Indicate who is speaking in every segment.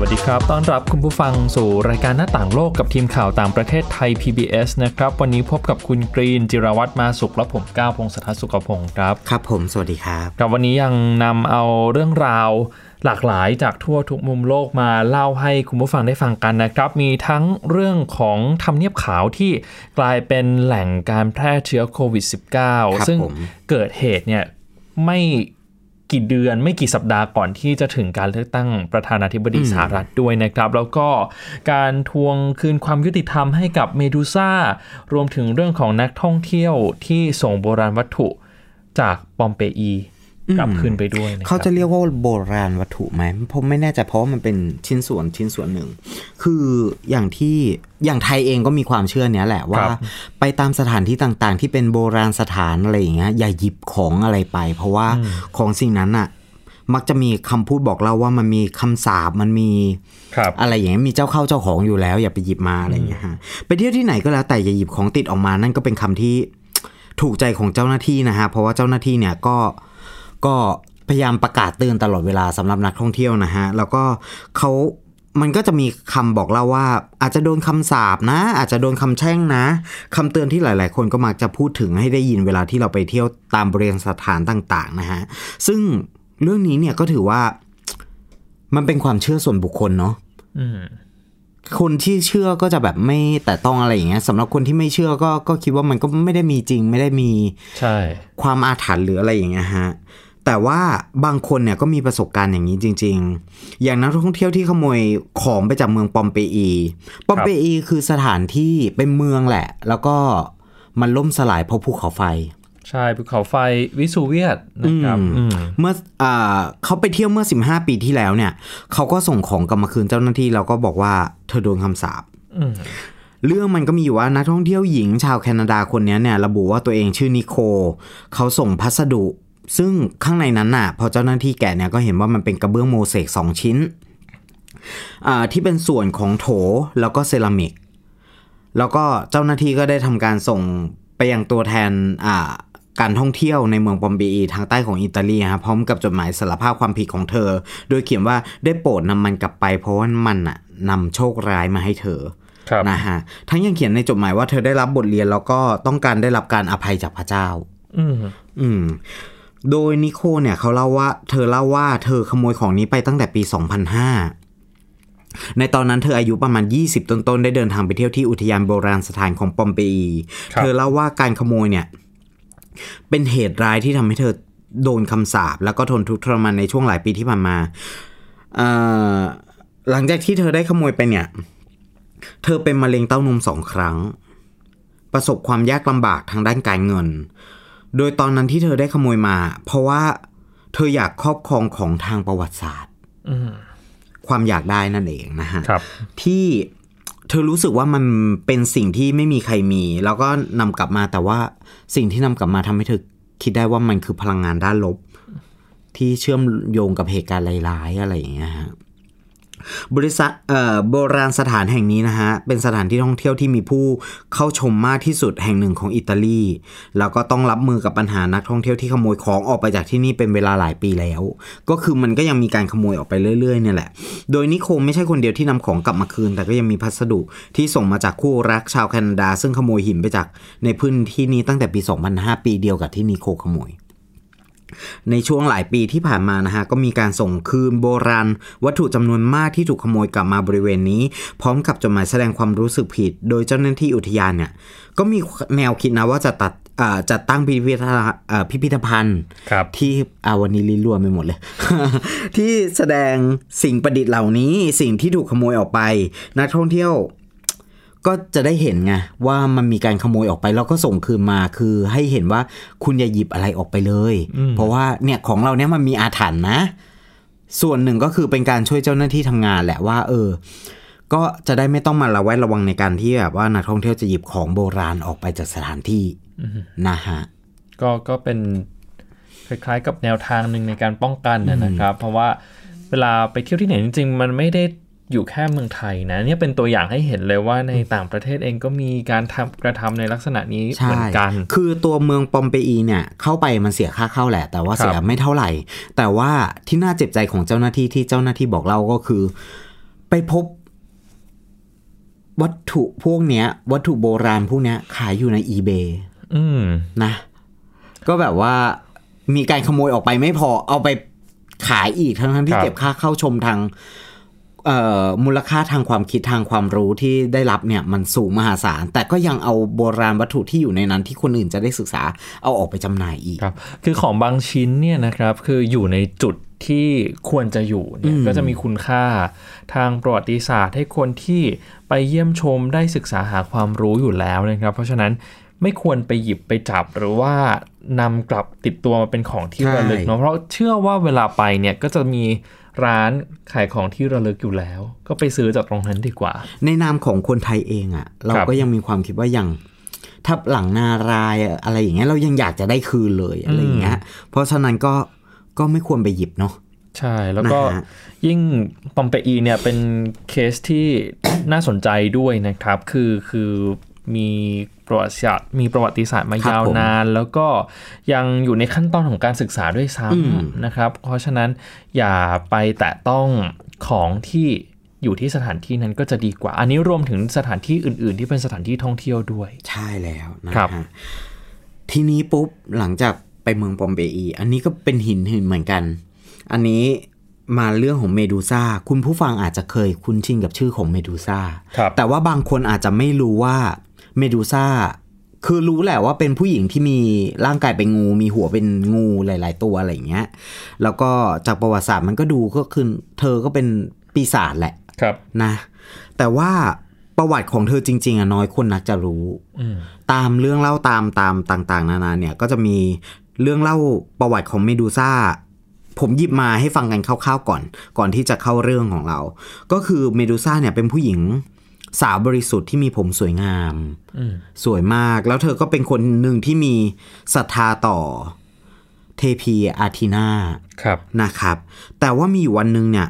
Speaker 1: วัสดีครับ ต้อนรับคุณผู้ฟังสู่รายการหน้าต่างโลกกับทีมข่าวต่างประเทศไทย PBS นะครับ วันนี้พบกับคุณกรีนจิรวัตรมาสุขและผมก้าวพงศธรสุขพงศ์ครับ
Speaker 2: ครับผม สวัสดีครับ
Speaker 1: ครับวันนี้ยังนำเอาเรื่องราวหลากหลายจากทั่วทุกมุมโลกมาเล่าให้คุณผู้ฟังได้ฟังกันนะครับ มีทั้งเรื่องของทำเนียบขาวที่กลายเป็นแหล่งการแพร่เชื้อโควิด
Speaker 2: ครับ
Speaker 1: -19 ซึ่ง
Speaker 2: ผม
Speaker 1: เกิดเหตุเนี่ยไม่ กี่เดือนไม่กี่สัปดาห์ก่อนที่จะถึงการเลือกตั้งประธานาธิบดีสหรัฐด้วยนะครับ แล้วก็การทวงคืนความยุติธรรมให้กับเมดูซ่ารวมถึงเรื่องของนักท่องเที่ยวที่ส่งโบราณวัตถุจากปอมเปอี กลับคืนไปด้วยนะครับ
Speaker 2: เขาจะเรียกว่าโบราณวัตถุไหมผมไม่แน่ใจเพราะว่ามันเป็นชิ้นส่วนชิ้นส่วนหนึ่ง คืออย่างที่อย่างไทยเองก็มีความเชื่อเนี้ยแหละว่า ไปตามสถานที่ต่างๆ ที่เป็นโบราณสถานอะไรอย่างเงี้ยอย่าหยิบของอะไรไป เพราะว่าของสิ่งนั้นอะมักจะมีคำพูดบอกเล่าว่ามันมีคำสาบมันมี
Speaker 1: ครับ
Speaker 2: อะไรอย่างเงี้ยมีเจ้าเข้าเจ้าของอยู่แล้ว อย่าไปหยิบมาอะไรอย่างเงี้ยฮะไปเที่ยวที่ไหนก็แล้วแต่อย่าหยิบของติดออกมานั่นก็เป็นคำที่ถูกใจของเจ้าหน้าที่นะฮะเพราะว่าเจ้าหน้าที่เนี่ยก็ ก็พยายามประกาศเตือนตลอดเวลาสำหรับนักท่องเที่ยวนะฮะ แล้วก็เขามันก็จะมีคำบอกเล่าว่า อาจจะโดนคำสาปนะ อาจจะโดนคำแช่งนะคำเตือนที่หลาย ๆ คนก็มักจะพูดถึงให้ได้ยินเวลาที่เราไปเที่ยวตามบริเวณสถานต่าง ๆ นะฮะ ซึ่งเรื่องนี้เนี่ยก็ถือว่ามันเป็นความเชื่อส่วนบุคคลเนาะ
Speaker 1: อืม
Speaker 2: คนที่เชื่อก็จะแบบไม่แต่ต้องอะไรอย่างเงี้ยสำหรับคนที่ไม่เชื่อก็ก็คิดว่ามันก็ไม่ได้มีจริง ไม่ได้มี
Speaker 1: ใช่
Speaker 2: ความอาถรรพ์หรืออะไรอย่างเงี้ยฮะ แต่ว่าบางคนเนี่ยก็มีประสบการณ์อย่างนี้จริง ๆ อย่างนักท่องเที่ยวที่ขโมยของไปจากเมืองปอมเปอี ปอมเปอีคือสถานที่เป็นเมืองแหละ แล้วก็มันล่มสลายเพราะภูเขาไฟ
Speaker 1: ใช่ภูเขาไฟวิสูเวียตนะครับ
Speaker 2: อืม
Speaker 1: อืม
Speaker 2: เมื่ออ่าเขาไปเที่ยวเมื่อ 15 ปีที่แล้วเนี่ย เขาก็ส่งของกลับมาคืนเจ้าหน้าที่แล้วก็บอกว่าเธอโดนคำสาป
Speaker 1: อืม
Speaker 2: เรื่องมันก็มีอยู่ว่านักท่องเที่ยวหญิงชาวแคนาดาคนนี้เนี่ย ระบุว่าตัวเองชื่อนิโค เขาส่งพัสดุ ซึ่งข้างในนั้นน่ะพอเจ้าหน้าที่แกะเนี่ยก็เห็นว่ามันเป็นกระเบื้องโมเสกสองชิ้นอ่าที่เป็นส่วนของโถแล้วก็เซรามิก แล้วก็เจ้าหน้าที่ก็ได้ทำการส่งไปยังตัวแทนอ่าการท่องเที่ยวในเมืองปอมเปอีทางใต้ของอิตาลีครับพร้อมกับจดหมายสารภาพความผิดของเธอ โดยเขียนว่าได้โปรดนำมันกลับไปเพราะว่ามันน่ะนำโชคร้ายมาให้เธอ
Speaker 1: ครับ
Speaker 2: นะฮะทั้งยังเขียนในจดหมายว่าเธอได้รับบทเรียนแล้วก็ต้องการได้รับการอภัยจากพระเจ้า
Speaker 1: อืม
Speaker 2: อืม โดยนิโคเนี่ยเขาเล่าว่าเธอเล่าว่าเธอขโมยของนี้ไปตั้งแต่ปี 2005 ในตอนนั้นเธออายุประมาณ 20 ต้นๆ ได้เดินทางไปเที่ยวที่อุทยานโบราณสถานของปอมเปอี
Speaker 1: ครับ
Speaker 2: เธอเล่าว่าการขโมยเนี่ย เป็นเหตุร้ายที่ทำให้เธอโดนคำสาปแล้วก็ทนทุกข์ทรมานในช่วงหลายปีที่ผ่านมาเอ่อหลังจากที่เธอได้ขโมยไปเนี่ย เธอเป็นมะเร็งเต้านมสองครั้ง ประสบความยากลำบากทางด้านการเงิน โดยตอนนั้นที่เธอได้ขโมยมา เพราะว่าเธออยากครอบครองของทางประวัติศาสตร์
Speaker 1: อืม
Speaker 2: ความอยากได้นั่นเองนะฮะ
Speaker 1: ครับ
Speaker 2: ที่เธอรู้สึกว่ามันเป็นสิ่งที่ไม่มีใครมี แล้วก็นำกลับมาแต่ว่าสิ่งที่นำกลับมาทำให้เธอคิดได้ว่ามันคือพลังงานด้านลบ ที่เชื่อมโยงกับเหตุการณ์ร้ายๆอะไรอย่างเงี้ยฮะ บริษัทโบราณสถานแห่งนี้นะฮะ เป็นสถานที่ท่องเที่ยวที่มีผู้เข้าชมมากที่สุดแห่งหนึ่งของอิตาลี แล้วก็ต้องรับมือกับปัญหานักท่องเที่ยวที่ขโมยของออกไปจากที่นี่เป็นเวลาหลายปีแล้ว ก็คือมันก็ยังมีการขโมยออกไปเรื่อยๆเนี่ยแหละ โดยนิโคไม่ใช่คนเดียวที่นำของกลับมาคืน แต่ก็ยังมีพัสดุที่ส่งมาจากคู่รักชาวแคนาดา ซึ่งขโมยหินไปจากในพื้นที่นี้ตั้งแต่ปี 2005 ปีเดียวกับที่นิโคขโมย ในช่วงหลายปีที่ผ่านมานะฮะก็มีการส่งคืนโบราณ วัตถุจำนวนมากที่ถูกขโมยกลับมาบริเวณนี้ พร้อมกับจดหมายแสดงความรู้สึกผิด โดยเจ้าหน้าที่อุทยานเนี่ยก็มีแนวคิดนะว่าจะตัดอ่าจัดตั้งพิพิธภัณฑ์อ่าพิพิธภัณฑ์
Speaker 1: ครับ
Speaker 2: ที่อาวันนี้ลิ้นรัวไปหมดเลย ที่แสดงสิ่งประดิษฐ์เหล่านี้สิ่งที่ถูกขโมยออกไป นักท่องเที่ยว ก็จะได้เห็นไงว่ามันมีการขโมยออกไปแล้วก็ส่งคืนมาคือให้เห็นว่าคุณอย่าหยิบอะไรออกไปเลย เพราะว่าเนี่ยของเราเนี่ยมันมีอาถรรพ์นะ ส่วนหนึ่งก็คือเป็นการช่วยเจ้าหน้าที่ทำงานแหละว่า เออ ก็จะได้ไม่ต้องมาระแวดระวังในการที่แบบว่านักท่องเที่ยวจะหยิบของโบราณออกไปจากสถานที่นะฮะ
Speaker 1: ก็ก็เป็นคล้ายๆกับแนวทางหนึ่งในการป้องกันนะนะครับ เพราะว่าเวลาไปเที่ยวที่ไหนจริงๆ มันไม่ได้ อยู่แค่เมืองไทยนะเนี่ยเป็นตัวอย่างให้เห็นเลยว่าในต่างประเทศเองก็มีการทำกระทำในลักษณะนี้
Speaker 2: ใช่
Speaker 1: เหมือนกัน
Speaker 2: คือตัวเมืองปอมเปอีเนี่ยเข้าไปมันเสียค่าเข้าแหละ แต่ว่า
Speaker 1: ครับ
Speaker 2: เสียไม่เท่าไหร่ แต่ว่าที่น่าเจ็บใจของเจ้าหน้าที่ที่เจ้าหน้าที่บอกเราก็คือ ไปพบ วัตถุพวกเนี้ย วัตถุโบราณพวกเนี้ย ขายอยู่ใน eBay
Speaker 1: อืม
Speaker 2: นะ ก็แบบว่ามีการขโมยออกไปไม่พอเอาไปขายอีกทั้งทั้งๆที่
Speaker 1: ครับ
Speaker 2: เก็บค่าเข้าชมทางเอ่อ มูลค่าทางความคิดทางความรู้ที่ได้รับเนี่ยมันสูงมหาศาล แต่ก็ยังเอาโบราณวัตถุที่อยู่ในนั้นที่คนอื่นจะได้ศึกษาเอาออกไปจำหน่ายอีก
Speaker 1: ครับคือของบางชิ้นเนี่ยนะครับคืออยู่ในจุดที่ควรจะอยู่เนี่ย
Speaker 2: อืม
Speaker 1: ก็จะมีคุณค่าทางประวัติศาสตร์ ให้คนที่ไปเยี่ยมชมได้ศึกษาหาความรู้อยู่แล้วนะครับ เพราะฉะนั้นไม่ควรไปหยิบไปจับหรือว่านำกลับติดตัวมาเป็นของที่ระลึกเนาะเพราะเชื่อว่าเวลาไปเนี่ยก็จะมี ร้านขายของที่ระลึกอยู่แล้ว ก็ไปซื้อจากตรงนั้นดีกว่า
Speaker 2: ในนามของคนไทยเองอะ่ะ เรา
Speaker 1: ครับ
Speaker 2: ก็ยังมีความคิดว่าอย่างถ้าหลังนารายอะอะไรอย่างเงี้ยเรายังอยากจะได้คืนเลยอะไรอย่างเงี้ยเพราะฉะนั้นก็ก็ไม่ควรไปหยิบเนาะ
Speaker 1: ใช่แล้วก็
Speaker 2: นะฮะ
Speaker 1: ยิ่งปอมเปอีเนี่ยเป็นเคสที่น่าสนใจด้วยนะครับ คือคือมี ประวัติศาสตร์มีประวัติศาสตร์มา
Speaker 2: ครับ
Speaker 1: ยาว
Speaker 2: ผม
Speaker 1: นาน แล้วก็ยังอยู่ในขั้นตอนของการศึกษาด้วยซ้
Speaker 2: อืมำ
Speaker 1: นะครับ เพราะฉะนั้นอย่าไปแตะต้องของที่อยู่ที่สถานที่นั้นก็จะดีกว่า อันนี้รวมถึงสถานที่อื่น ๆ ที่เป็นสถานที่ท่องเที่ยวด้วย
Speaker 2: ใช่แล้วนะครับฮะทีนี้ปุ๊บหลังจากไปเมืองปอมเปอี อันนี้ก็เป็นหินหินเหมือนกัน อันนี้มาเรื่องของเมดูซ่าคุณผู้ฟังอาจจะเคยคุ้นชินกับชื่อของเมดูซ่า
Speaker 1: ครับ
Speaker 2: แต่ว่าบางคนอาจจะไม่รู้ว่า เมดูซ่าคือรู้แหละว่าเป็นผู้หญิงที่มีร่างกายเป็นงู มีหัวเป็นงูหลาย ๆ ตัวอะไรอย่างเงี้ย แล้วก็จากประวัติศาสตร์มันก็ดูก็คือเธอก็เป็นปีศาจแหละ
Speaker 1: ครับ
Speaker 2: นะ แต่ว่าประวัติของเธอจริง ๆอะน้อยคนนักจะรู้
Speaker 1: อืม
Speaker 2: ตามเรื่องเล่าตามตามต่าง ๆ นานาเนี่ยก็จะมีเรื่องเล่าประวัติของเมดูซ่าผมหยิบมาให้ฟังกันคร่าวๆก่อน ก่อนที่จะเข้าเรื่องของเรา ก็คือเมดูซ่าเนี่ยเป็นผู้หญิง สาวบริสุทธิ์ที่มีผมสวยงาม
Speaker 1: อืม
Speaker 2: สวยมาก แล้วเธอก็เป็นคนหนึ่งที่มีศรัทธาต่อเทพีอาทีนา
Speaker 1: ครับ
Speaker 2: นะครับ แต่ว่ามีอยู่วันหนึ่งเนี่ย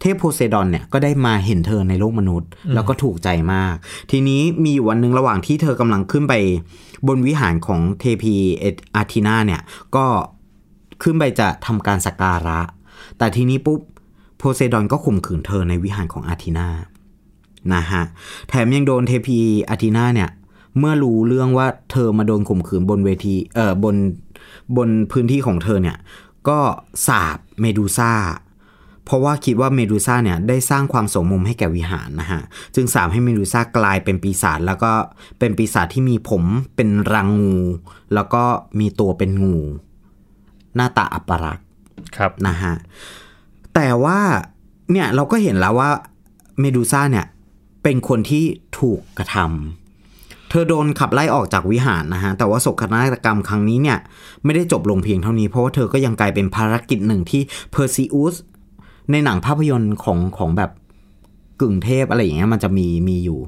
Speaker 2: เทพโพไซดอนเนี่ยก็ได้มาเห็นเธอในโลกมนุษย์ แล้วก็ถูกใจมาก ทีนี้มีอยู่วันหนึ่งระหว่างที่เธอกำลังขึ้นไปบนวิหารของเทพีเออาทีนาเนี่ย ก็ขึ้นไปจะทำการสักการะ แต่ทีนี้ปุ๊บโพไซดอนก็ข่มขืนเธอในวิหารของอาทีนา นะฮะ แถมยังโดนเทพีอาทีนาเนี่ย เมื่อรู้เรื่องว่าเธอมาโดนข่มขืนบนเวที เอ่อ บน บนพื้นที่ของเธอเนี่ย ก็สาบเมดูซ่า เพราะว่าคิดว่าเมดูซ่าเนี่ยได้สร้างความสมมุมให้แก่วิหารนะฮะ จึงสาบให้เมดูซ่ากลายเป็นปีศาจแล้วก็เป็นปีศาจที่มีผมเป็นรังงู แล้วก็มีตัวเป็นงู หน้าตาอัปรักษณ์
Speaker 1: ครับ
Speaker 2: นะฮะ แต่ว่าเนี่ยเราก็เห็นแล้วว่าเมดูซ่าเนี่ย เป็นคนที่ถูกกระทำเธอโดนขับไล่ออกจากวิหารนะฮะ แต่ว่าโศกนาฏกรรมครั้งนี้เนี่ยไม่ได้จบลงเพียงเท่านี้ เพราะว่าเธอก็ยังกลายเป็นภารกิจหนึ่งที่เพอร์ซิอุสในหนังภาพยนตร์ของของแบบกึ่งเทพอะไรอย่างเงี้ยมันจะมีมีอยู่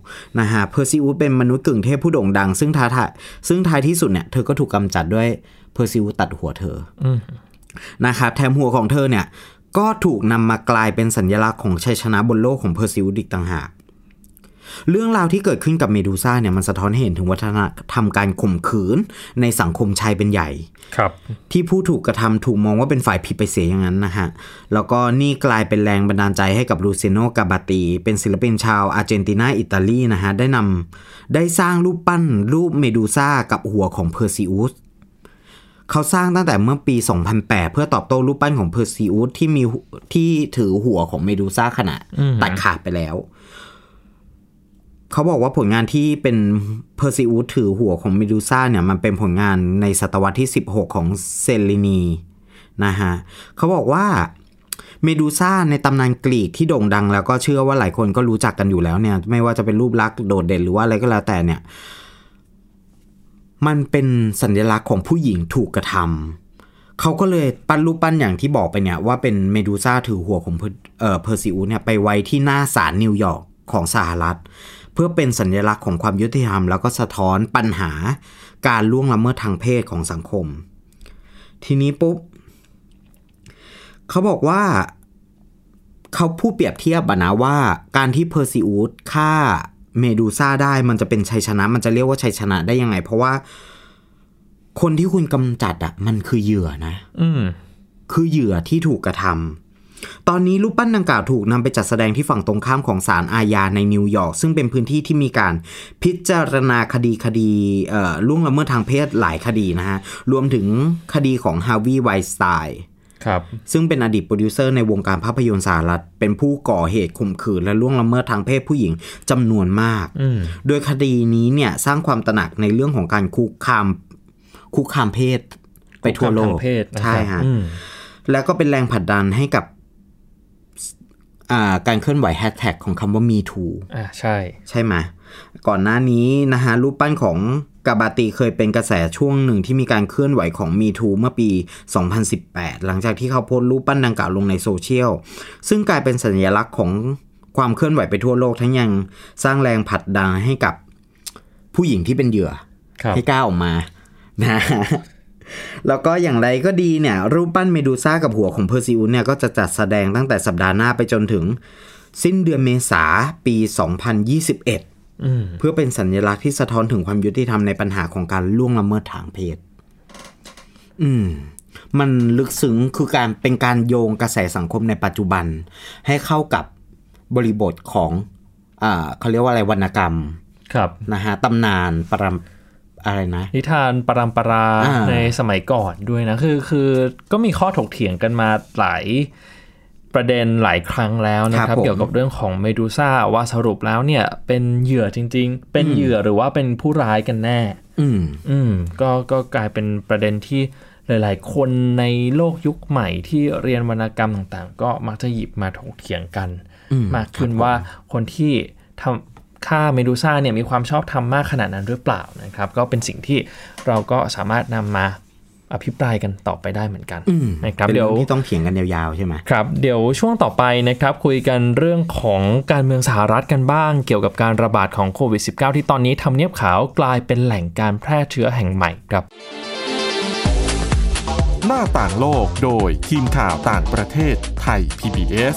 Speaker 2: นะฮะเพอร์ซิอุสเป็นมนุษย์กึ่งเทพผู้โด่งดัง ซึ่งท้าทายซึ่งท้ายที่สุดเนี่ยเธอก็ถูกกำจัดด้วยเพอร์ซิอุสตัดหัวเธอนะครับแถมหัวของเธอเนี่ยก็ถูกนำมากลายเป็นสัญลักษณ์ของชัยชนะบนโลกของเพอร์ซิอุสอีกต่างหาก เรื่องราวที่เกิดขึ้นกับเมดูซ่าเนี่ยมันสะท้อนให้เห็นถึงวัฒนธรรมการข่มขืนในสังคมชายเป็นใหญ่
Speaker 1: ครับ
Speaker 2: ที่ผู้ถูกกระทำถูกมองว่าเป็นฝ่ายผิดไปเสียอย่างนั้นนะฮะ แล้วก็นี่กลายเป็นแรงบันดาลใจให้กับลูเซียโนการ์บาติ เป็นศิลปินชาวอาร์เจนตินาอิตาลีนะฮะ ได้นำได้สร้างรูปปั้นรูปเมดูซ่ากับหัวของเพอร์ซิอุสเขาสร้างตั้งแต่เมื่อปี 2008 เพื่อตอบโต้รูปปั้นของเพอร์ซิอุสที่มีที่ถือหัวของเมดูซ่าขนาด
Speaker 1: อืม
Speaker 2: ตัดขาดไปแล้ว เขาบอกว่าผลงานที่เป็นเพอร์ซิอุสถือหัวของเมดูซ่าเนี่ย มันเป็นผลงานในศตวรรษที่ 16 ของเชลลินีนะฮะเขาบอกว่าเมดูซ่าในตำนานกรีกที่โด่งดัง แล้วก็เชื่อว่าหลายคนก็รู้จักกันอยู่แล้วเนี่ย ไม่ว่าจะเป็นรูปลักษณ์โดดเด่นหรือว่าอะไรก็แล้วแต่เนี่ย มันเป็นสัญลักษณ์ของผู้หญิงถูกกระทำเขาก็เลยปั้นรูปปั้นอย่างที่บอกไปเนี่ยว่าเป็นเมดูซ่าถือหัวของเพอร์เอ่อเพอร์ซิอุสเนี่ยไปไว้ที่หน้าศาลนิวยอร์กของสหรัฐ เพื่อเป็นสัญลักษณ์ของความยุติธรรม แล้วก็สะท้อนปัญหาการล่วงละเมิดทางเพศของสังคม ทีนี้ปุ๊บเขาบอกว่าเขาพูดเปรียบเทียบอะนะว่าการที่เพอร์ซิอุสฆ่าเมดูซ่าได้มันจะเป็นชัยชนะ มันจะเรียกว่าชัยชนะได้ยังไง เพราะว่าคนที่คุณกำจัดอะมันคือเหยื่อนะ
Speaker 1: อืม
Speaker 2: คือเหยื่อที่ถูกกระทำ ตอนนี้รูปปั้นดังกล่าวถูกนำไปจัดแสดงที่ฝั่งตรงข้ามของศาลอาญาในนิวยอร์กซึ่งเป็นพื้นที่ที่มีการพิจารณาคดีคดีเอ่อล่วงละเมิดทางเพศหลายคดีนะฮะ รวมถึงคดีของฮาวิไวสไตน์
Speaker 1: ครับ
Speaker 2: ซึ่งเป็นอดีตโปรดิวเซอร์ในวงการภาพยนตร์สหรัฐ เป็นผู้ก่อเหตุข่มขืนและล่วงละเมิดทางเพศผู้หญิงจำนวนมาก
Speaker 1: อืม
Speaker 2: โดยคดีนี้เนี่ยสร้างความตระหนักในเรื่องของการคุกคามคุกคามเพศ ไปทั่วโล
Speaker 1: คุกคากมทางเพศนะครับ
Speaker 2: ใช่ฮะ
Speaker 1: อืม
Speaker 2: แล้วก็เป็นแรงผลักดันให้กับอ่า การเคลื่อนไหวแฮชแท็กของคำว่า Me Too
Speaker 1: อ่าใช่
Speaker 2: ใช่ไหมก่อนหน้านี้นะฮะรูปปั้นของกาบาตีเคยเป็นกระแสช่วงหนึ่งที่มีการเคลื่อนไหวของ Me Too เมื่อปี 2018 หลังจากที่เขาโพสต์รูปปั้นดังกล่าวลงในโซเชียล ซึ่งกลายเป็นสัญลักษณ์ของความเคลื่อนไหวไปทั่วโลกทั้งยังสร้างแรงผลักดันให้กับผู้หญิงที่เป็นเหยื่อ
Speaker 1: ครับ
Speaker 2: ให้กล้าออกมานะ แล้วก็อย่างไรก็ดีเนี่ย รูปปั้นเมดูซ่ากับหัวของเพอร์ซิอุสเนี่ยก็จะจัดแสดงตั้งแต่สัปดาห์หน้าไปจนถึง สิ้นเดือนเมษาปี 2021
Speaker 1: อืม
Speaker 2: เพื่อเป็นสัญลักษณ์ที่สะท้อนถึงความยุติธรรมในปัญหาของการล่วงละเมิดทางเพศ อืมมันลึกซึ้งคือการเป็นการโยงกระแสสังคมในปัจจุบัน ให้เข้ากับบริบทของ อ่าเขาเรียกว่าอะไรวรรณกรรม
Speaker 1: ครับ
Speaker 2: นะฮะตำนานปรำ อะไรนะ
Speaker 1: นิทานปรำปรา
Speaker 2: อ่า
Speaker 1: ในสมัยก่อนด้วยนะคือคือก็มีข้อถกเถียงกันมาหลายประเด็นหลายครั้งแล้วนะค
Speaker 2: ครั
Speaker 1: รับบ
Speaker 2: ผม
Speaker 1: เกี่ยวกับเรื่องของเมดูซ่าว่าสรุปแล้วเนี่ย เป็นเหยื่อจริง ๆ เป็นเหยื่อหรือว่าเป็นผู้ร้ายกันแน่
Speaker 2: อืม
Speaker 1: อืมก็ก็กลายเป็นประเด็นที่หลาย ๆ คนในโลกยุคใหม่ที่เรียนวรรณกรรมต่างๆ ก็มักจะหยิบมาถกเถียงกัน
Speaker 2: อืม
Speaker 1: มากขึ้นว่าคนที่ทำฆ่าเมดูซ่าเนี่ยมีความชอบธรรมมากขนาดนั้นหรือเปล่านะครับ ก็เป็นสิ่งที่เราก็สามารถนำมาอภิปรายกันต่อไปได้เหมือนกัน
Speaker 2: อืม
Speaker 1: นะครับ
Speaker 2: เป็น
Speaker 1: เดี๋ยว
Speaker 2: เรื่องที่ต้องเถียงกันยาวๆใช่ไหม
Speaker 1: ครับ เดี๋ยวช่วงต่อไปนะครับ คุยกันเรื่องของการเมืองสหรัฐกันบ้าง เกี่ยวกับการระบาดของโควิด -19 ที่ตอนนี้ทำเนียบขาวกลายเป็นแหล่งการแพร่เชื้อแห่งใหม่ครับ
Speaker 3: หน้าต่างโลกโดยทีมข่าวต่างประเทศไทย PBS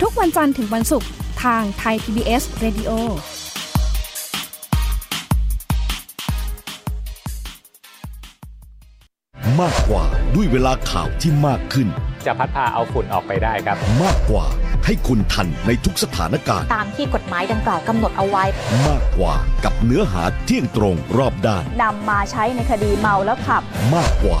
Speaker 4: ทุกวันจันทร์ถึงวันศุกร์ทางไทย PBS Radio
Speaker 5: มากกว่าด้วยเวลาข่าวที่มากขึ้น
Speaker 6: จะพัดพาเอาฝุ่นออกไปได้ครับ
Speaker 5: มากกว่าให้คุณทันในทุกสถานการณ์
Speaker 7: ตามที่กฎหมายดังกล่าวกำหนดเอาไว้
Speaker 5: มากกว่ากับเนื้อหาเที่ยงตรงรอบด้าน
Speaker 7: นำมาใช้ในคดีเมาแล้วขับ
Speaker 5: มากกว่า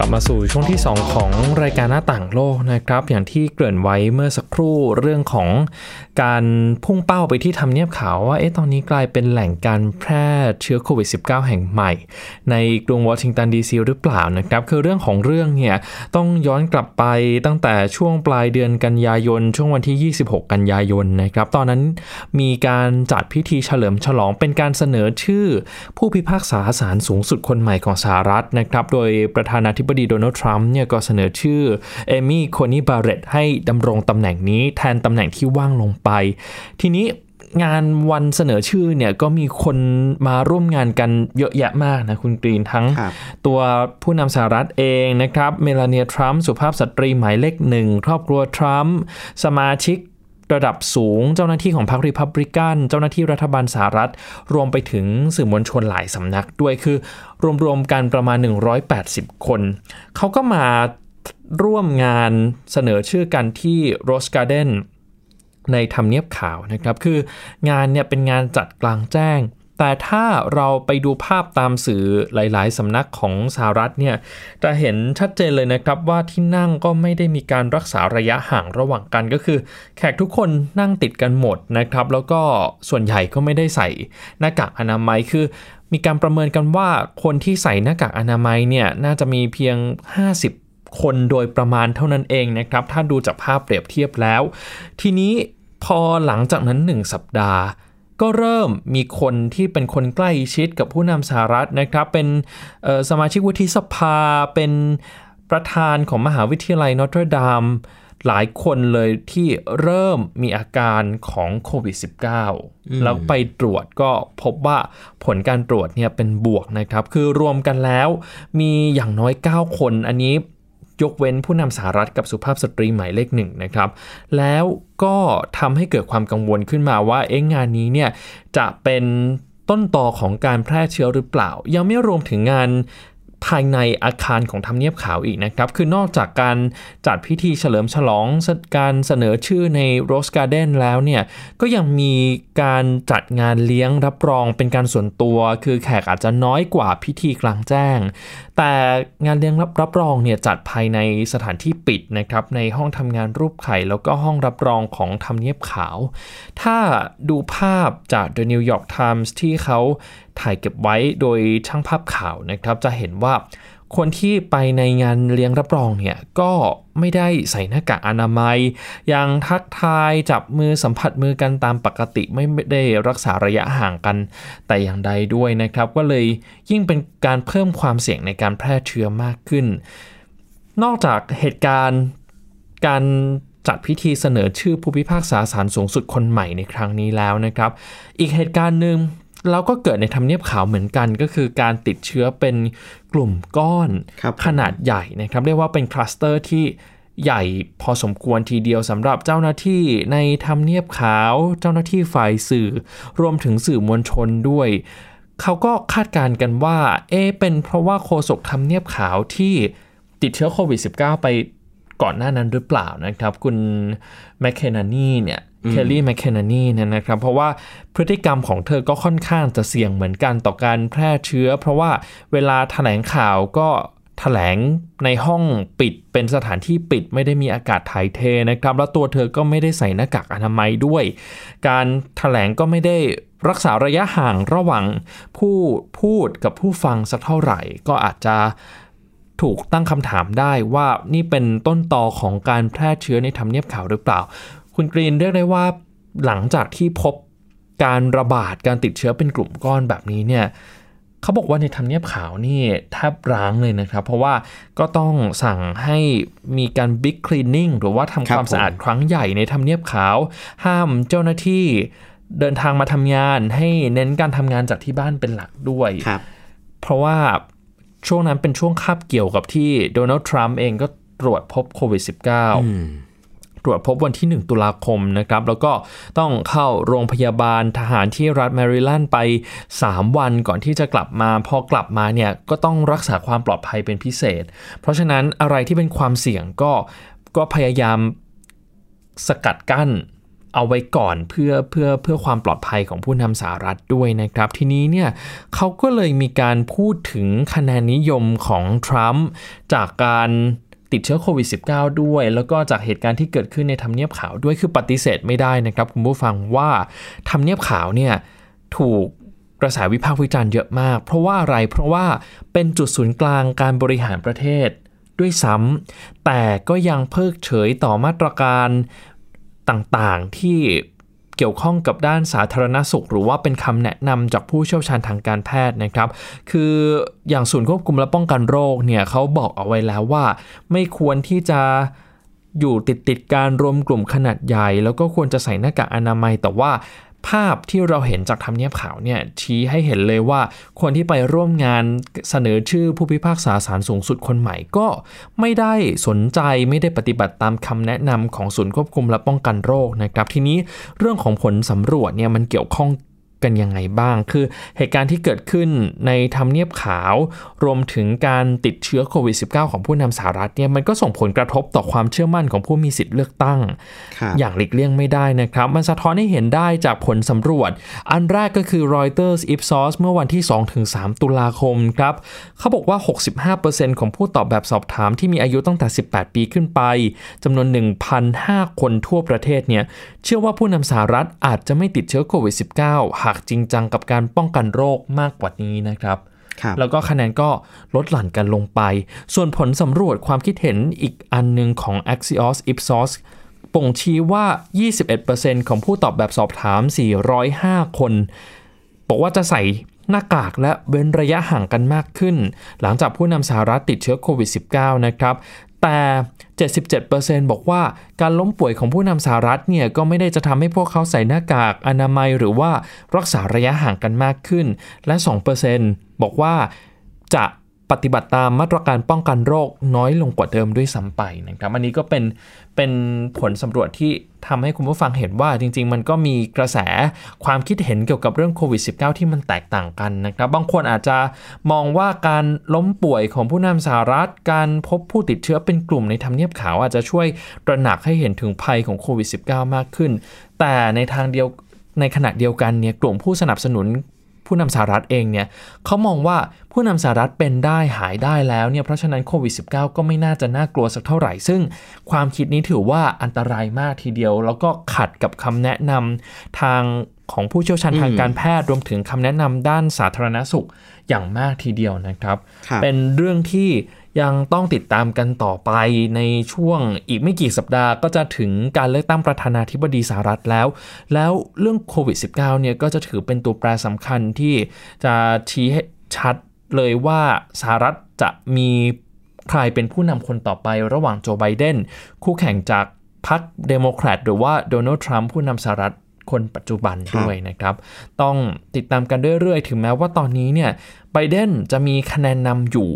Speaker 1: กลับมาสู่ช่วงที่ 2 ของรายการหน้าต่างโลกนะครับ อย่างที่เกริ่นไว้เมื่อสักครู่เรื่องของการพุ่งเป้าไปที่ทำเนียบขาวว่าเอ๊ะตอนนี้กลายเป็นแหล่งการแพร่เชื้อโควิด -19 แห่งใหม่ ในกรุงวอชิงตันดีซีหรือเปล่านะครับ คือเรื่องของเรื่องเนี่ย ต้องย้อนกลับไปตั้งแต่ช่วงปลายเดือนกันยายน ช่วงวันที่ 26 กันยายนนะครับ ตอนนั้นมีการจัดพิธีเฉลิมฉลองเป็นการเสนอชื่อ ผู้พิพากษาศาลสูงสุดคนใหม่ของสหรัฐนะครับ โดยประธานาธิบบดีโดนัลด์ทรัมป์เนี่ยก็เสนอชื่อเอมี่โคนีบาร์เรตต์ให้ดำรงตำแหน่งนี้แทนตำแหน่งที่ว่างลงไป ทีนี้งานวันเสนอชื่อเนี่ยก็มีคนมาร่วมงานกันเยอะแยะมากนะคุณกรีนทั้งตัวผู้นำสหรัฐเองนะครับ เมลาเนีย ทรัมป์สุภาพสตรีหมายเลขหนึ่งครอบครัวทรัมป์สมาชิก ระดับสูงเจ้าหน้าที่ของพรรครีพับลิกันเจ้าหน้าที่รัฐบาลสหรัฐ รวมไปถึงสื่อมวลชนหลายสำนักด้วยคือ รวมๆกันประมาณ 180 คน เขาก็มาร่วมงานเสนอชื่อกันที่โรสการ์เดนในทำเนียบขาวนะครับ คืองานเนี่ยเป็นงานจัดกลางแจ้ง แต่ถ้าเราไปดูภาพตามสื่อหลาย ๆ สำนักของสหรัฐเนี่ยจะเห็นชัดเจนเลยนะครับว่าที่นั่งก็ไม่ได้มีการรักษาระยะห่างระหว่างกันก็คือ แขกทุกคนนั่งติดกันหมดนะครับ แล้วก็ส่วนใหญ่ก็ไม่ได้ใส่หน้ากากอนามัยคือมีการประเมินกันว่าคนที่ใส่หน้ากากอนามัยเนี่ยน่าจะมีเพียง 50 คนโดยประมาณเท่านั้นเองนะครับ ถ้าดูจากภาพเปรียบเทียบแล้ว ทีนี้พอหลังจากนั้น 1 สัปดาห์ ก็เริ่มมีคนที่เป็นคนใกล้ชิดกับผู้นำสหรัฐนะครับ เป็นเอ่อสมาชิกวุฒิสภา เป็นประธานของมหาวิทยาลัยนอตเทอร์ดามหลายคนเลยที่เริ่มมีอาการของโควิด -19 แล้วไปตรวจก็พบว่าผลการตรวจเนี่ยเป็นบวกนะครับ คือรวมกันแล้วมีอย่างน้อย 9 คนอันนี้ ยกเว้นผู้นำสหรัฐกับสุภาพสตรีหมายเลขหนึ่งนะครับ แล้วก็ทำให้เกิดความกังวลขึ้นมาว่าเอ๊ะงานนี้เนี่ยจะเป็นต้นต่อของการแพร่เชื้อหรือเปล่า ยังไม่รวมถึงงาน ภายในอาคารของทำเนียบขาวอีกนะครับ คือนอกจากการจัดพิธีเฉลิมฉลองการเสนอชื่อในโรสการ์เดนแล้วเนี่ย ก็ยังมีการจัดงานเลี้ยงรับรองเป็นการส่วนตัว คือแขกอาจจะน้อยกว่าพิธีกลางแจ้ง แต่งานเลี้ยงรับรับรองเนี่ยจัดภายในสถานที่ปิดนะครับ ในห้องทำงานรูปไข่ แล้วก็ห้องรับรองของทำเนียบขาว ถ้าดูภาพจาก The New York Times ที่เขา ถ่ายเก็บไว้โดยช่างภาพข่าวนะครับ จะเห็นว่าคนที่ไปในงานเลี้ยงรับรองเนี่ยก็ไม่ได้ใส่หน้ากากอนามัย ยังทักทายจับมือสัมผัสมือกันตามปกติไม่ได้รักษาระยะห่างกันแต่อย่างใดด้วยนะครับ ก็เลยยิ่งเป็นการเพิ่มความเสี่ยงในการแพร่เชื้อมากขึ้น นอกจากเหตุการณ์การจัดพิธีเสนอชื่อผู้พิพากษาศาลสูงสุดคนใหม่ในครั้งนี้แล้วนะครับ อีกเหตุการณ์หนึ่ง เราก็เกิดในทำเนียบขาวเหมือนกันก็คือการติดเชื้อเป็นกลุ่มก้อน
Speaker 2: ครับ
Speaker 1: ขนาดใหญ่นะครับ เรียกว่าเป็นคลัสเตอร์ที่ใหญ่พอสมควรทีเดียวสำหรับเจ้าหน้าที่ในทำเนียบขาว เจ้าหน้าที่ฝ่ายสื่อ รวมถึงสื่อมวลชนด้วย เขาก็คาดการณ์กันว่า เอะเป็นเพราะว่าโฆษกทำเนียบขาวที่ติดเชื้อโควิด -19 ไปก่อนหน้านั้นหรือเปล่านะครับ คุณแมคเคนนานีเนี่ย เคลลี่แมคเคนนานีเนี่ยนะครับ เพราะว่าพฤติกรรมของเธอก็ค่อนข้างจะเสี่ยงเหมือนกันต่อการแพร่เชื้อ เพราะว่าเวลาแถลงข่าวก็แถลงในห้องปิดเป็นสถานที่ปิดไม่ได้มีอากาศถ่ายเทนะครับ แล้วตัวเธอก็ไม่ได้ใส่หน้ากากอนามัยด้วย การแถลงก็ไม่ได้รักษาระยะห่างระหว่างผู้พูดกับผู้ฟังสักเท่าไหร่ ก็อาจจะถูกตั้งคำถามได้ว่านี่เป็นต้นตอของการแพร่เชื้อในทำเนียบขาวหรือเปล่า คุณกรีนเรียกได้ว่าหลังจากที่พบการระบาดการติดเชื้อเป็นกลุ่มก้อนแบบนี้เนี่ยเขาบอกว่าในทำเนียบขาวนี่แทบร้างเลยนะครับ เพราะว่าก็ต้องสั่งให้มีการบิ๊กคลีนนิ่งหรือว่าทำ
Speaker 2: ครั
Speaker 1: ค
Speaker 2: บ
Speaker 1: วามสะอาด
Speaker 2: ผม
Speaker 1: ครั้งใหญ่ในทำเนียบขาว ห้ามเจ้าหน้าที่เดินทางมาทำงาน ให้เน้นการทำงานจากที่บ้านเป็นหลักด้วย
Speaker 2: ครับ
Speaker 1: เพราะว่าช่วงนั้นเป็นช่วงคาบเกี่ยวกับที่โดนัลด์ทรัมป์เองก็ตรวจพบโควิด -19 ต รวจพบวันที่ 1 ตุลาคมนะครับ แล้วก็ต้องเข้าโรงพยาบาลทหารที่รัฐแมริแลนด์ไป 3 วันก่อนที่จะกลับมา พอกลับมาเนี่ยก็ต้องรักษาความปลอดภัยเป็นพิเศษ เพราะฉะนั้นอะไรที่เป็นความเสี่ยงก็ก็พยายามสกัดกั้นเอาไว้ก่อนเพื่อเพื่อเพื่อความปลอดภัยของผู้นำสหรัฐด้วยนะครับ ทีนี้เนี่ยเขาก็เลยมีการพูดถึงคะแนนนิยมของทรัมป์จากการ ติดเชื้อโควิด -19 ด้วย แล้วก็จากเหตุการณ์ที่เกิดขึ้นในทำเนียบขาวด้วยคือปฏิเสธไม่ได้นะครับคุณผู้ฟังว่าทำเนียบขาวเนี่ยถูกกระแสวิพากษ์วิจารณ์เยอะมาก เพราะว่าอะไรเพราะว่าเป็นจุดศูนย์กลางการบริหารประเทศด้วยซ้ำแต่ก็ยังเพิกเฉยต่อมาตรการต่างๆที่ เกี่ยวข้องกับด้านสาธารณสุข หรือว่าเป็นคำแนะนำจากผู้เชี่ยวชาญทางการแพทย์นะครับ คืออย่างศูนย์ควบคุมและป้องกันโรคเนี่ยเขาบอกเอาไว้แล้วว่า ไม่ควรที่จะอยู่ติดติดการรวมกลุ่มขนาดใหญ่ แล้วก็ควรจะใส่หน้ากากอนามัยแต่ว่า ภาพที่เราเห็นจากทำเนียบขาวเนี่ยชี้ให้เห็นเลยว่าคนที่ไปร่วมงานเสนอชื่อผู้พิพากษาศาลสูงสุดคนใหม่ก็ไม่ได้สนใจไม่ได้ปฏิบัติตามคำแนะนำของศูนย์ควบคุมและป้องกันโรคนะครับทีนี้เรื่องของผลสำรวจเนี่ยมันเกี่ยวข้อง กันยังไงบ้าง คือเหตุการณ์ที่เกิดขึ้นในทำเนียบขาว รวมถึงการติดเชื้อโควิด -19 ของผู้นำสหรัฐเนี่ยมันก็ส่งผลกระทบต่อความเชื่อมั่นของผู้มีสิทธิ์เลือกตั้ง อย่างหลีกเลี่ยงไม่ได้นะครับ มันสะท้อนให้เห็นได้จากผลสำรวจ อันแรกก็คือ Reuters Ipsos เมื่อวันที่ 2-3 ตุลาคมครับเขาบอกว่า 65%ของผู้ตอบแบบสอบถามที่มีอายุตั้งแต่ 18 ปีขึ้นไปจำนวน 1,005 คนทั่วประเทศเนี่ยเชื่อว่าผู้นำสหรัฐอาจจะไม่ติดเชื้อโควิด -19 หากจริงจังกับการป้องกันโรคมากกว่านี้นะครับแล้วก็คะแนนก็ลดหลั่นกันลงไป ส่วนผลสำรวจความคิดเห็นอีกอันหนึ่งของ Axios Ipsos ป่งชี้ว่า 21%ของผู้ตอบแบบสอบถาม 405 คน บอกว่าจะใส่หน้ากากและเว้นระยะห่างกันมากขึ้น หลังจากผู้นำสหรัฐติดเชื้อโควิด -19 นะครับ แต่ 77%บอกว่าการล้มป่วยของผู้นำสหรัฐเนี่ยก็ไม่ได้จะทำให้พวกเขาใส่หน้ากากอนามัยหรือว่ารักษาระยะห่างกันมากขึ้น และ 2%บอกว่าจะ ปฏิบัติตามมาตรการป้องกันโรคน้อยลงกว่าเดิมด้วยซ้ำไปนะครับอันนี้ก็เป็นเป็นผลสำรวจที่ทำให้คุณผู้ฟังเห็นว่าจริง ๆ มันก็มีกระแสความคิดเห็นเกี่ยวกับเรื่องโควิด -19 ที่มันแตกต่างกันนะครับบางคนอาจจะมองว่าการล้มป่วยของผู้นำสหรัฐ การพบผู้ติดเชื้อเป็นกลุ่มในทำเนียบขาวอาจจะช่วยตระหนักให้เห็นถึงภัยของโควิด -19 มากขึ้น แต่ในทางเดียวในขณะเดียวกันเนี่ยกลุ่มผู้สนับสนุน ผู้นำสหรัฐเองเนี่ยเขามองว่าผู้นำสหรัฐเป็นได้หายได้แล้วเนี่ยเพราะฉะนั้นโควิด -19 ก็ไม่น่าจะน่ากลัวสักเท่าไหร่ ซึ่งความคิดนี้ถือว่าอันตรายมากทีเดียว แล้วก็ขัดกับคำแนะนำทางของผู้เชี่ยวชาญทางการแพทย์รวมถึงคำแนะนำด้านสาธารณสุขอย่างมากทีเดียวนะครับ เป็นเรื่องที่ ยังต้องติดตามกันต่อไปในช่วงอีกไม่กี่สัปดาห์ก็จะถึงการเลือกตั้งประธานาธิบดีสหรัฐแล้ว แล้วเรื่องโควิด -19 เนี่ยก็จะถือเป็นตัวแปรสำคัญที่จะชี้ให้ชัดเลยว่าสหรัฐจะมีใครเป็นผู้นำคนต่อไประหว่างโจไบเดนคู่แข่งจากพรรคเดโมแครตหรือว่าโดนัลด์ทรัมป์ผู้นำสหรัฐคนปัจจุบันด้วยนะครับ ต้องติดตามกันเรื่อยๆ ถึงแม้ว่าตอนนี้เนี่ยไบเดนจะมีคะแนนนำอยู่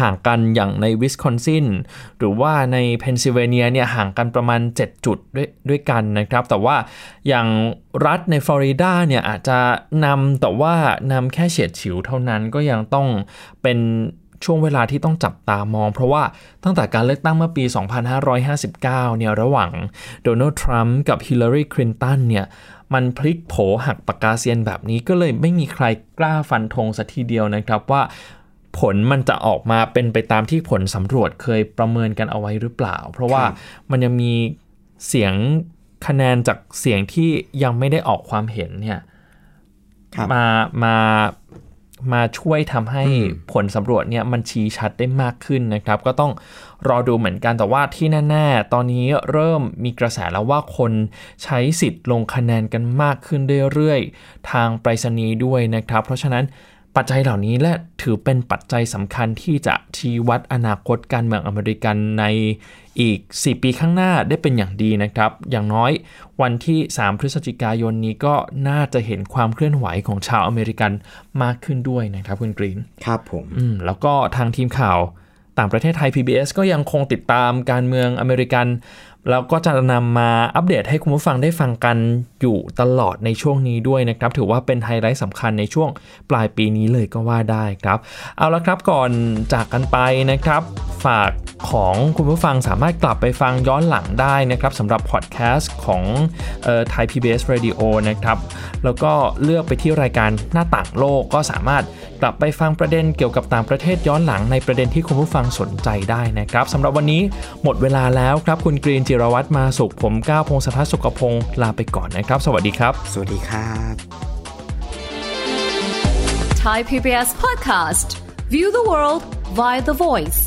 Speaker 1: ห่างกันอย่างในวิสคอนซินหรือว่าในเพนซิลเวเนียเนี่ยห่างกันประมาณ 7 จุดด้วยด้วยกันนะครับ แต่ว่าอย่างรัฐในฟลอริดาเนี่ยอาจจะนำแต่ว่านำแค่เฉียดฉิวเท่านั้นก็ยังต้องเป็นช่วงเวลาที่ต้องจับตามอง เพราะว่าตั้งแต่การเลือกตั้งเมื่อปี 2559 เนี่ยระหว่างโดนัลด์ทรัมป์กับฮิลลารีคลินตันเนี่ยมันพลิกโผหักปากกาเซียนแบบนี้ก็เลยไม่มีใครกล้าฟันธงสัทีเดียวนะครับว่า ผลมันจะออกมาเป็นไปตามที่ผลสำรวจเคยประเมินกันเอาไว้หรือเปล่า เพราะว่ามันยังมีเสียงคะแนนจากเสียงที่ยังไม่ได้ออกความเห็นเนี่ยมามามาช่วยทำให้ผลสำรวจเนี่ยมันชี้ชัดได้มากขึ้นนะครับ ก็ต้องรอดูเหมือนกันแต่ว่าที่แน่ๆ ตอนนี้เริ่มมีกระแสแล้วว่าคนใช้สิทธิ์ลงคะแนนกันมากขึ้นเรื่อยๆ ทางไปรษณีย์ด้วยนะครับ เพราะฉะนั้น ปัจจัยเหล่านี้และถือเป็นปัจจัยสำคัญที่จะชี้วัดอนาคตการเมืองอเมริกันในอีก 4 ปีข้างหน้าได้เป็นอย่างดีนะครับ อย่างน้อยวันที่ 3 พฤศจิกายนนี้ก็น่าจะเห็นความเคลื่อนไหวของชาวอเมริกันมากขึ้นด้วยนะครับคุณกรีน
Speaker 2: ครับผม
Speaker 1: อืมแล้วก็ทางทีมข่าวต่างประเทศไทย PBS ก็ยังคงติดตามการเมืองอเมริกัน แล้วก็จะนำมาอัปเดตให้คุณผู้ฟังได้ฟังกันอยู่ตลอดในช่วงนี้ด้วยนะครับ ถือว่าเป็นไฮไลท์สำคัญในช่วงปลายปีนี้เลยก็ว่าได้ครับ เอาละครับก่อนจากกันไปนะครับ ฝากของคุณผู้ฟังสามารถกลับไปฟังย้อนหลังได้นะครับสำหรับพอดแคสต์ของไทย PBS Radio นะครับ แล้วก็เลือกไปที่รายการหน้าต่างโลกก็สามารถกลับไปฟังประเด็นเกี่ยวกับต่างประเทศย้อนหลังในประเด็นที่คุณผู้ฟังสนใจได้นะครับสำหรับวันนี้หมดเวลาแล้วครับคุณกรีนจิรวัตรมาสุข ผมก้าวพงศธรสุขพงศ์ลาไปก่อนนะครับ สวัสดีครับ
Speaker 2: สวัสดีครับ
Speaker 8: Thai PBS podcast. View the world via the voice.